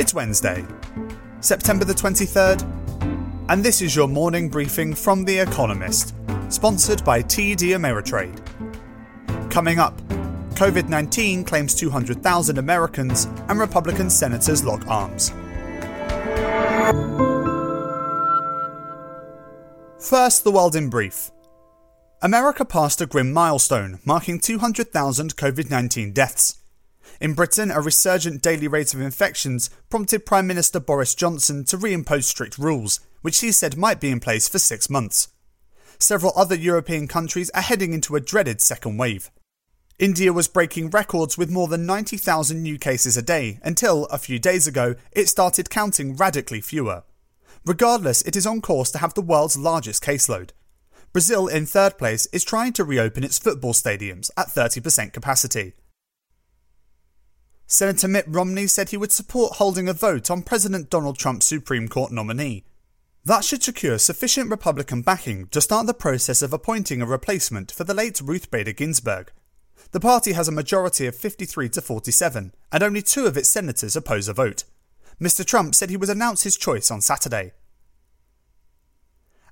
It's Wednesday, September the 23rd, and this is your morning briefing from The Economist, sponsored by TD Ameritrade. Coming up, COVID 19 claims 200,000 Americans, and Republican senators lock arms. First, the world in brief. America passed a grim milestone, marking 200,000 COVID 19 deaths. In Britain, a resurgent daily rate of infections prompted Prime Minister Boris Johnson to reimpose strict rules, which he said might be in place for six months. Several other European countries are heading into a dreaded second wave. India was breaking records with more than 90,000 new cases a day until, a few days ago, it started counting radically fewer. Regardless, it is on course to have the world's largest caseload. Brazil, in third place, is trying to reopen its football stadiums at 30% capacity. Senator Mitt Romney said he would support holding a vote on President Donald Trump's Supreme Court nominee. That should secure sufficient Republican backing to start the process of appointing a replacement for the late Ruth Bader Ginsburg. The party has a majority of 53 to 47, and only two of its senators oppose a vote. Mr. Trump said he would announce his choice on Saturday.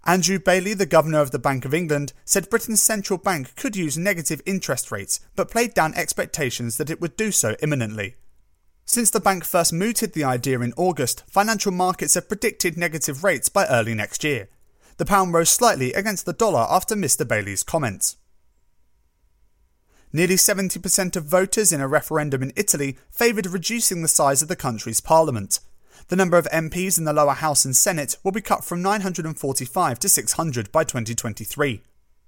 Andrew Bailey, the governor of the Bank of England, said Britain's central bank could use negative interest rates, but played down expectations that it would do so imminently. Since the bank first mooted the idea in August, financial markets have predicted negative rates by early next year. The pound rose slightly against the dollar after Mr. Bailey's comments. Nearly 70% of voters in a referendum in Italy favoured reducing the size of the country's parliament. The number of MPs in the lower house and Senate will be cut from 945 to 600 by 2023.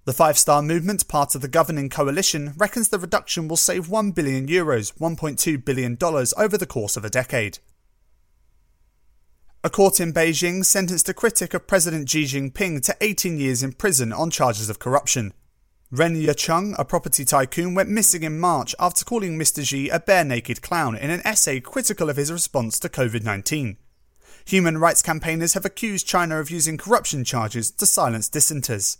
The Five Star Movement, part of the governing coalition, reckons the reduction will save 1 billion euros, $1.2 billion over the course of a decade. A court in Beijing sentenced a critic of President Xi Jinping to 18 years in prison on charges of corruption. Ren Zhiqiang, a property tycoon, went missing in March after calling Mr. Xi a bare naked clown in an essay critical of his response to COVID 19. Human rights campaigners have accused China of using corruption charges to silence dissenters.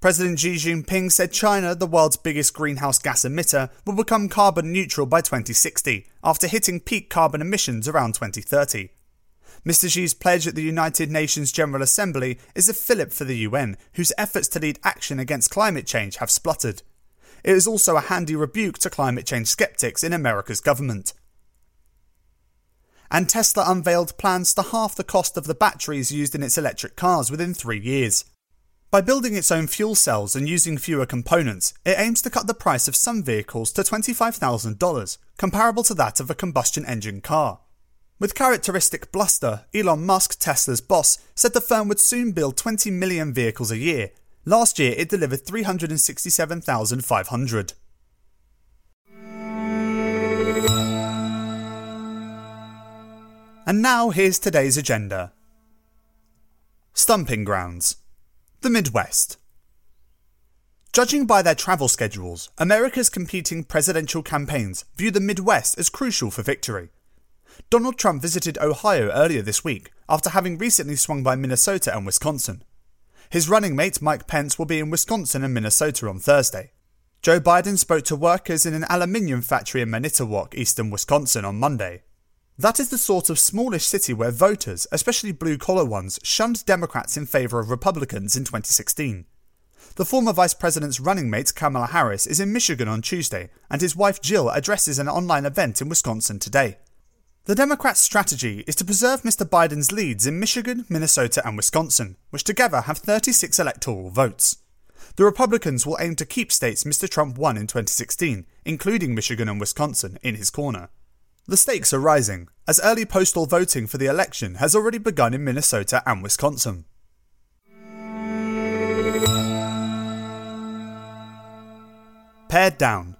President Xi Jinping said China, the world's biggest greenhouse gas emitter, will become carbon neutral by 2060, after hitting peak carbon emissions around 2030. Mr. Xi's pledge at the United Nations General Assembly is a fillip for the UN, whose efforts to lead action against climate change have spluttered. It is also a handy rebuke to climate change skeptics in America's government. And Tesla unveiled plans to halve the cost of the batteries used in its electric cars within three years. By building its own fuel cells and using fewer components, it aims to cut the price of some vehicles to $25,000, comparable to that of a combustion engine car. With characteristic bluster, Elon Musk, Tesla's boss, said the firm would soon build 20 million vehicles a year. Last year, it delivered 367,500. And now here's today's agenda Stumping Grounds The Midwest. Judging by their travel schedules, America's competing presidential campaigns view the Midwest as crucial for victory. Donald Trump visited Ohio earlier this week after having recently swung by Minnesota and Wisconsin. His running mate Mike Pence will be in Wisconsin and Minnesota on Thursday. Joe Biden spoke to workers in an aluminium factory in Manitowoc, eastern Wisconsin, on Monday. That is the sort of smallish city where voters, especially blue collar ones, shunned Democrats in favour of Republicans in 2016. The former vice president's running mate Kamala Harris is in Michigan on Tuesday, and his wife Jill addresses an online event in Wisconsin today. The Democrats' strategy is to preserve Mr. Biden's leads in Michigan, Minnesota, and Wisconsin, which together have 36 electoral votes. The Republicans will aim to keep states Mr. Trump won in 2016, including Michigan and Wisconsin, in his corner. The stakes are rising, as early postal voting for the election has already begun in Minnesota and Wisconsin. Pared down.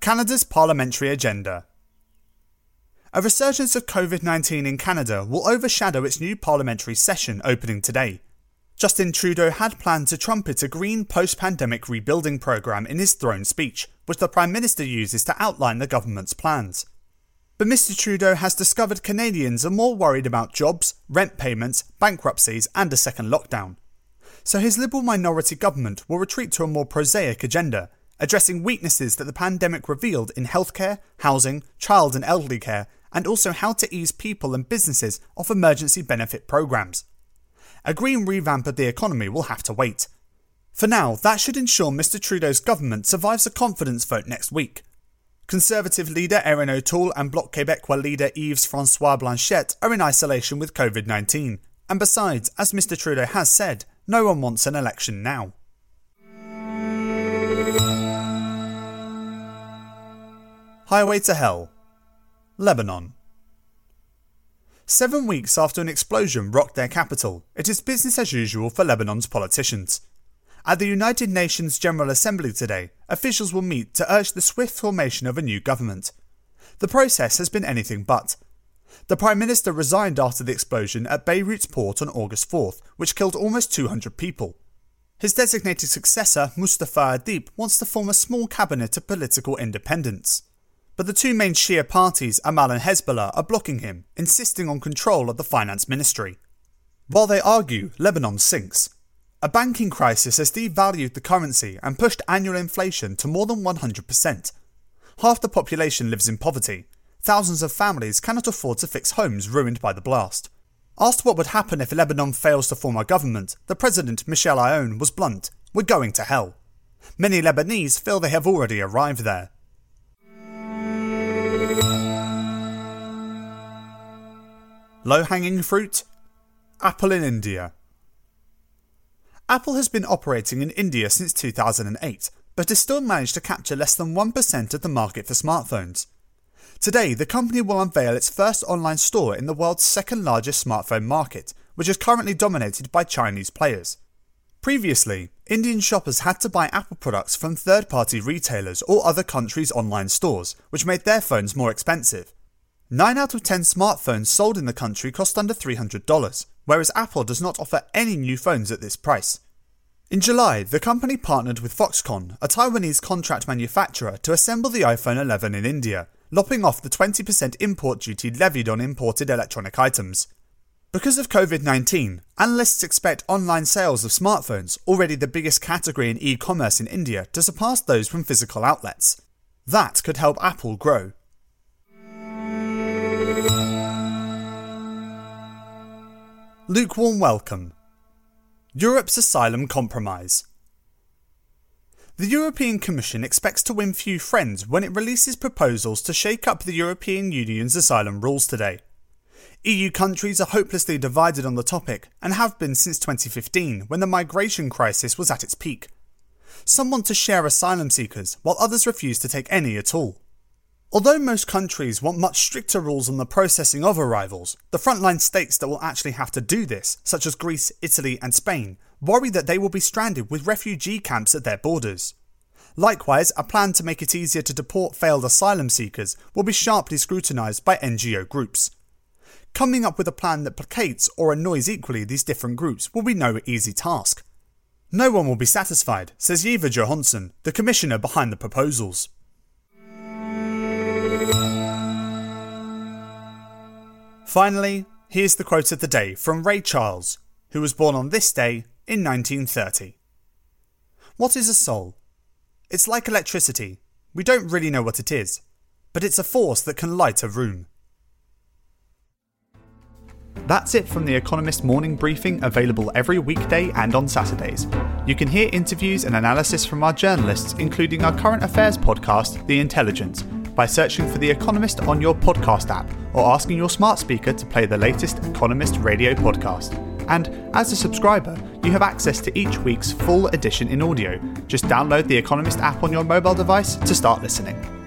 Canada's parliamentary agenda. A resurgence of COVID 19 in Canada will overshadow its new parliamentary session opening today. Justin Trudeau had planned to trumpet a green post pandemic rebuilding programme in his throne speech, which the Prime Minister uses to outline the government's plans. But Mr. Trudeau has discovered Canadians are more worried about jobs, rent payments, bankruptcies, and a second lockdown. So his Liberal minority government will retreat to a more prosaic agenda, addressing weaknesses that the pandemic revealed in healthcare, housing, child and elderly care, and also how to ease people and businesses off emergency benefit programs. A green revamp of the economy will have to wait. For now, that should ensure Mr. Trudeau's government survives a confidence vote next week. Conservative leader Erin O'Toole and Bloc Québécois leader Yves Francois Blanchet are in isolation with COVID 19. And besides, as Mr. Trudeau has said, no one wants an election now. Highway to Hell Lebanon. Seven weeks after an explosion rocked their capital, it is business as usual for Lebanon's politicians. At the United Nations General Assembly today, officials will meet to urge the swift formation of a new government. The process has been anything but. The Prime Minister resigned after the explosion at Beirut's port on August 4th, which killed almost 200 people. His designated successor, Mustafa Adib, wants to form a small cabinet of political independents. But the two main Shia parties, Amal and Hezbollah, are blocking him, insisting on control of the finance ministry. While they argue, Lebanon sinks. A banking crisis has devalued the currency and pushed annual inflation to more than 100%. Half the population lives in poverty. Thousands of families cannot afford to fix homes ruined by the blast. Asked what would happen if Lebanon fails to form a government, the president, Michel Aoun, was blunt We're going to hell. Many Lebanese feel they have already arrived there. Low hanging fruit? Apple in India. Apple has been operating in India since 2008, but has still managed to capture less than 1% of the market for smartphones. Today, the company will unveil its first online store in the world's second largest smartphone market, which is currently dominated by Chinese players. Previously, Indian shoppers had to buy Apple products from third party retailers or other countries' online stores, which made their phones more expensive. 9 out of 10 smartphones sold in the country cost under $300, whereas Apple does not offer any new phones at this price. In July, the company partnered with Foxconn, a Taiwanese contract manufacturer, to assemble the iPhone 11 in India, lopping off the 20% import duty levied on imported electronic items. Because of COVID 19, analysts expect online sales of smartphones, already the biggest category in e commerce in India, to surpass those from physical outlets. That could help Apple grow. Lukewarm welcome. Europe's asylum compromise. The European Commission expects to win few friends when it releases proposals to shake up the European Union's asylum rules today. EU countries are hopelessly divided on the topic and have been since 2015 when the migration crisis was at its peak. Some want to share asylum seekers, while others refuse to take any at all. Although most countries want much stricter rules on the processing of arrivals, the frontline states that will actually have to do this, such as Greece, Italy, and Spain, worry that they will be stranded with refugee camps at their borders. Likewise, a plan to make it easier to deport failed asylum seekers will be sharply scrutinised by NGO groups. Coming up with a plan that placates or annoys equally these different groups will be no easy task. No one will be satisfied, says Ylva Johansson, the commissioner behind the proposals. Finally, here's the quote of the day from Ray Charles, who was born on this day in 1930. What is a soul? It's like electricity. We don't really know what it is, but it's a force that can light a room. That's it from The Economist morning briefing, available every weekday and on Saturdays. You can hear interviews and analysis from our journalists, including our current affairs podcast, The Intelligence by searching for The Economist on your podcast app or asking your smart speaker to play the latest Economist radio podcast. And as a subscriber, you have access to each week's full edition in audio. Just download the Economist app on your mobile device to start listening.